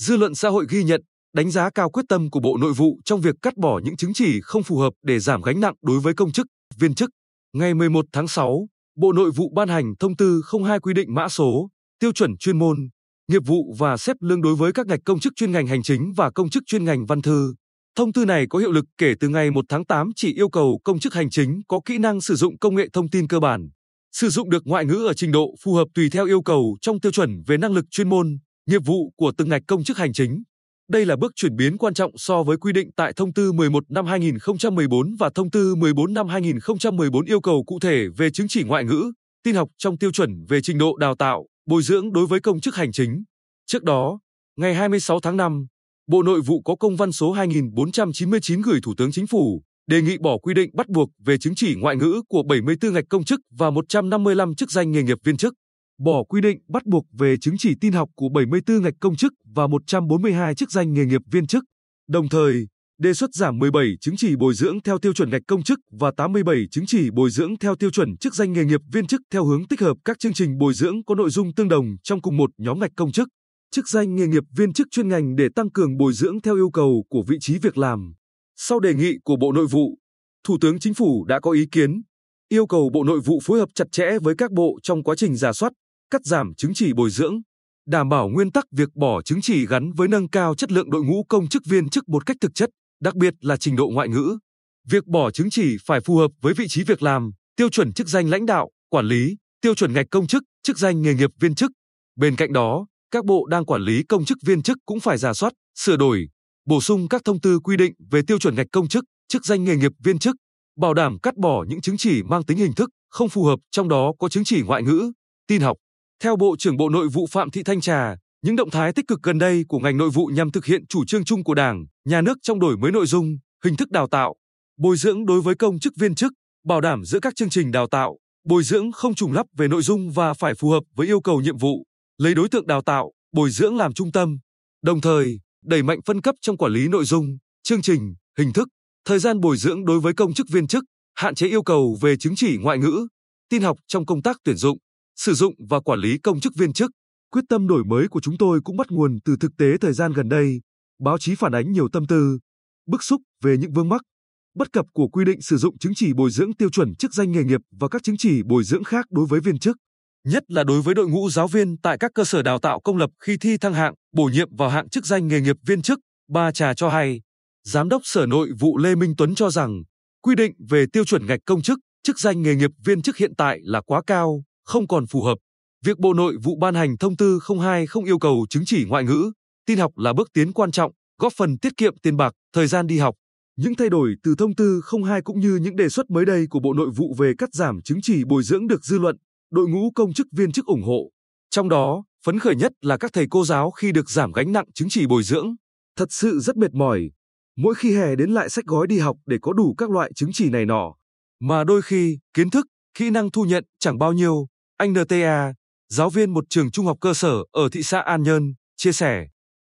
Dư luận xã hội ghi nhận, đánh giá cao quyết tâm của Bộ Nội vụ trong việc cắt bỏ những chứng chỉ không phù hợp để giảm gánh nặng đối với công chức, viên chức. Ngày 11 tháng 6, Bộ Nội vụ ban hành thông tư 02 quy định mã số, tiêu chuẩn chuyên môn, nghiệp vụ và xếp lương đối với các ngạch công chức chuyên ngành hành chính và công chức chuyên ngành văn thư. Thông tư này có hiệu lực kể từ ngày 1 tháng 8 chỉ yêu cầu công chức hành chính có kỹ năng sử dụng công nghệ thông tin cơ bản, sử dụng được ngoại ngữ ở trình độ phù hợp tùy theo yêu cầu trong tiêu chuẩn về năng lực chuyên môn, nghiệp vụ của từng ngạch công chức hành chính. Đây là bước chuyển biến quan trọng so với quy định tại thông tư 11 năm 2014 và thông tư 14 năm 2014 yêu cầu cụ thể về chứng chỉ ngoại ngữ, tin học trong tiêu chuẩn về trình độ đào tạo, bồi dưỡng đối với công chức hành chính. Trước đó, ngày 26 tháng 5, Bộ Nội vụ có công văn số 2499 gửi Thủ tướng Chính phủ, đề nghị bỏ quy định bắt buộc về chứng chỉ ngoại ngữ của 74 ngạch công chức và 155 chức danh nghề nghiệp viên chức, bỏ quy định bắt buộc về chứng chỉ tin học của 74 ngạch công chức và 142 chức danh nghề nghiệp viên chức. Đồng thời, đề xuất giảm 17 chứng chỉ bồi dưỡng theo tiêu chuẩn ngạch công chức và 87 chứng chỉ bồi dưỡng theo tiêu chuẩn chức danh nghề nghiệp viên chức theo hướng tích hợp các chương trình bồi dưỡng có nội dung tương đồng trong cùng một nhóm ngạch công chức, chức danh nghề nghiệp viên chức chuyên ngành để tăng cường bồi dưỡng theo yêu cầu của vị trí việc làm. Sau đề nghị của Bộ Nội vụ, Thủ tướng Chính phủ đã có ý kiến, yêu cầu Bộ Nội vụ phối hợp chặt chẽ với các bộ trong quá trình giả soát, cắt giảm chứng chỉ bồi dưỡng, đảm bảo nguyên tắc việc bỏ chứng chỉ gắn với nâng cao chất lượng đội ngũ công chức viên chức một cách thực chất, đặc biệt là trình độ ngoại ngữ. Việc bỏ chứng chỉ phải phù hợp với vị trí việc làm, tiêu chuẩn chức danh lãnh đạo, quản lý, tiêu chuẩn ngạch công chức, chức danh nghề nghiệp viên chức. Bên cạnh đó, các bộ đang quản lý công chức viên chức cũng phải giả soát, sửa đổi, bổ sung các thông tư quy định về tiêu chuẩn ngạch công chức, chức danh nghề nghiệp viên chức, bảo đảm cắt bỏ những chứng chỉ mang tính hình thức, không phù hợp, trong đó có chứng chỉ ngoại ngữ, tin học. Theo Bộ trưởng Bộ Nội vụ Phạm Thị Thanh Trà, những động thái tích cực gần đây của ngành nội vụ nhằm thực hiện chủ trương chung của Đảng, nhà nước trong đổi mới nội dung, hình thức đào tạo, bồi dưỡng đối với công chức viên chức, bảo đảm giữa các chương trình đào tạo, bồi dưỡng không trùng lắp về nội dung và phải phù hợp với yêu cầu nhiệm vụ, lấy đối tượng đào tạo, bồi dưỡng làm trung tâm. Đồng thời, đẩy mạnh phân cấp trong quản lý nội dung, chương trình, hình thức, thời gian bồi dưỡng đối với công chức viên chức, hạn chế yêu cầu về chứng chỉ ngoại ngữ, tin học trong công tác tuyển dụng, sử dụng và quản lý công chức viên chức. Quyết tâm đổi mới của chúng tôi cũng bắt nguồn từ thực tế thời gian gần đây. Báo chí phản ánh nhiều tâm tư, bức xúc về những vướng mắc, bất cập của quy định sử dụng chứng chỉ bồi dưỡng tiêu chuẩn chức danh nghề nghiệp và các chứng chỉ bồi dưỡng khác đối với viên chức nhất là đối với đội ngũ giáo viên tại các cơ sở đào tạo công lập khi thi thăng hạng, bổ nhiệm vào hạng chức danh nghề nghiệp viên chức, Ba Trà cho hay. Giám đốc Sở Nội vụ Lê Minh Tuấn cho rằng, quy định về tiêu chuẩn ngạch công chức, chức danh nghề nghiệp viên chức hiện tại là quá cao, không còn phù hợp. Việc Bộ Nội vụ ban hành thông tư 02 không yêu cầu chứng chỉ ngoại ngữ, tin học là bước tiến quan trọng, góp phần tiết kiệm tiền bạc, thời gian đi học. Những thay đổi từ thông tư 02 cũng như những đề xuất mới đây của Bộ Nội vụ về cắt giảm chứng chỉ bồi dưỡng được dư luận, đội ngũ công chức viên chức ủng hộ. Trong đó, phấn khởi nhất là các thầy cô giáo khi được giảm gánh nặng chứng chỉ bồi dưỡng. Thật sự rất mệt mỏi. Mỗi khi hè đến lại sách gói đi học để có đủ các loại chứng chỉ này nọ. Mà đôi khi, kiến thức, kỹ năng thu nhận chẳng bao nhiêu. Anh NTA, giáo viên một trường trung học cơ sở ở thị xã An Nhơn, chia sẻ.